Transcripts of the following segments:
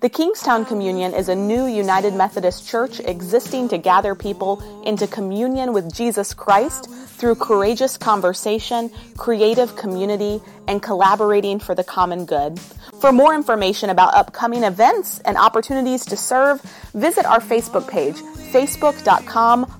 The Kingstown Communion is a new United Methodist church existing to gather people into communion with Jesus Christ through courageous conversation, creative community, and collaborating for the common good. For more information about upcoming events and opportunities to serve, visit our Facebook page, facebook.com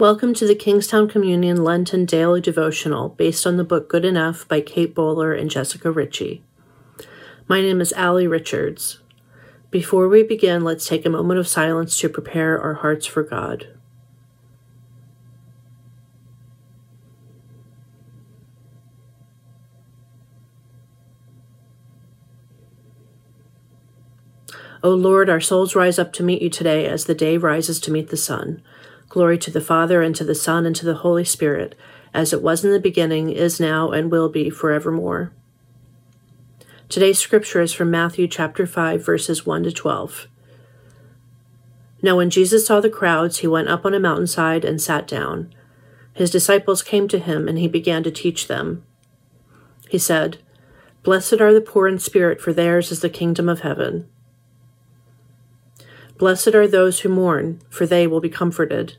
Welcome to the Kingstown Communion Lenten Daily Devotional based on the book Good Enough by Kate Bowler and Jessica Richie. My name is Ali Richards. Before we begin, let's take a moment of silence to prepare our hearts for God. O Lord, our souls rise up to meet you today as the day rises to meet the sun. Glory to the Father, and to the Son, and to the Holy Spirit, as it was in the beginning, is now, and will be forevermore. Today's scripture is from Matthew chapter 5, verses 1 to 12. Now, when Jesus saw the crowds, he went up on a mountainside and sat down. His disciples came to him, and he began to teach them. He said, Blessed are the poor in spirit, for theirs is the kingdom of heaven. Blessed are those who mourn, for they will be comforted.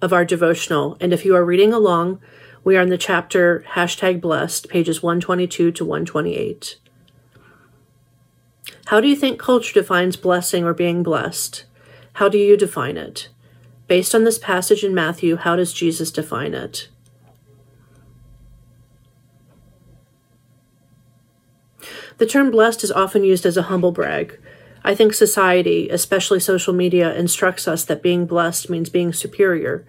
of our devotional, and if you are reading along, we are in the chapter hashtag blessed, pages 122 to 128. How do you think culture defines blessing or being blessed? How do you define it? Based on this passage in Matthew, how does Jesus define it? The term blessed is often used as a humble brag. I think society, especially social media, instructs us that being blessed means being superior,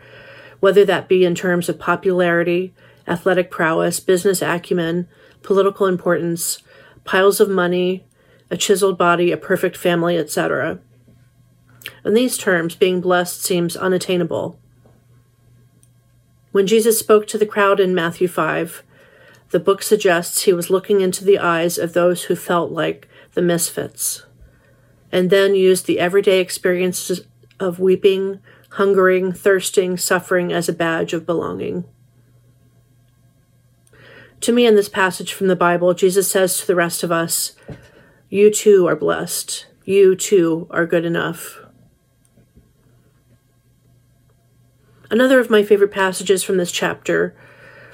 whether that be in terms of popularity, athletic prowess, business acumen, political importance, piles of money, a chiseled body, a perfect family, etc. In these terms, being blessed seems unattainable. When Jesus spoke to the crowd in Matthew 5, the book suggests he was looking into the eyes of those who felt like the misfits, and then used the everyday experiences of weeping, hungering, thirsting, suffering as a badge of belonging. To me, in this passage from the Bible, Jesus says to the rest of us, You too are blessed. You too are good enough. Another of my favorite passages from this chapter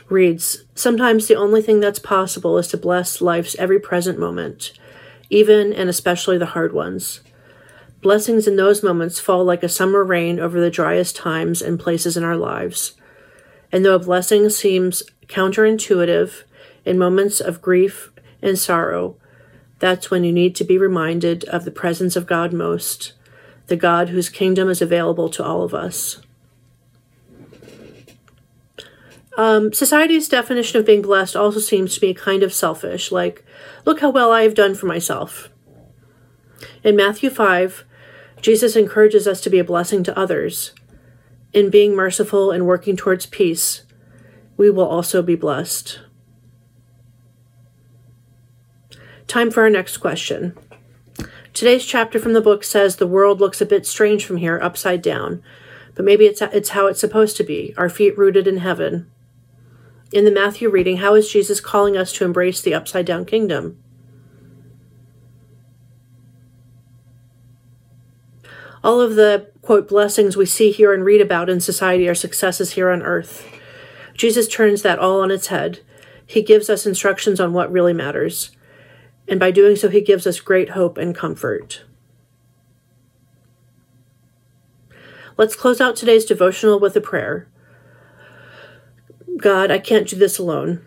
reads Sometimes the only thing that's possible is to bless life's every present moment, even and especially the hard ones. Blessings in those moments fall like a summer rain over the driest times and places in our lives. And though a blessing seems counterintuitive in moments of grief and sorrow, that's when you need to be reminded of the presence of God most, the God whose kingdom is available to all of us. Um, society's definition of being blessed also seems to me kind of selfish, like, look how well I have done for myself. In Matthew 5, Jesus encourages us to be a blessing to others. In being merciful and working towards peace, we will also be blessed. Time for our next question. Today's chapter from the book says the world looks a bit strange from here, upside down, but maybe it's, it's how it's supposed to be, our feet rooted in heaven. In the Matthew reading, how is Jesus calling us to embrace the upside down kingdom? All of the, quote, blessings we see here and read about in society are successes here on earth. Jesus turns that all on its head. He gives us instructions on what really matters. And by doing so, he gives us great hope and comfort. Let's close out today's devotional with a prayer. God, I can't do this alone.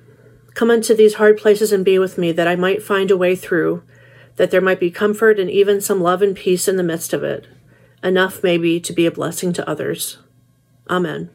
Come into these hard places and be with me that I might find a way through, that there might be comfort and even some love and peace in the midst of it enough maybe to be a blessing to others. Amen.